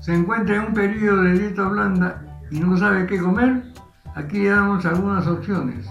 se encuentra en un periodo de dieta blanda y no sabe qué comer, aquí le damos algunas opciones.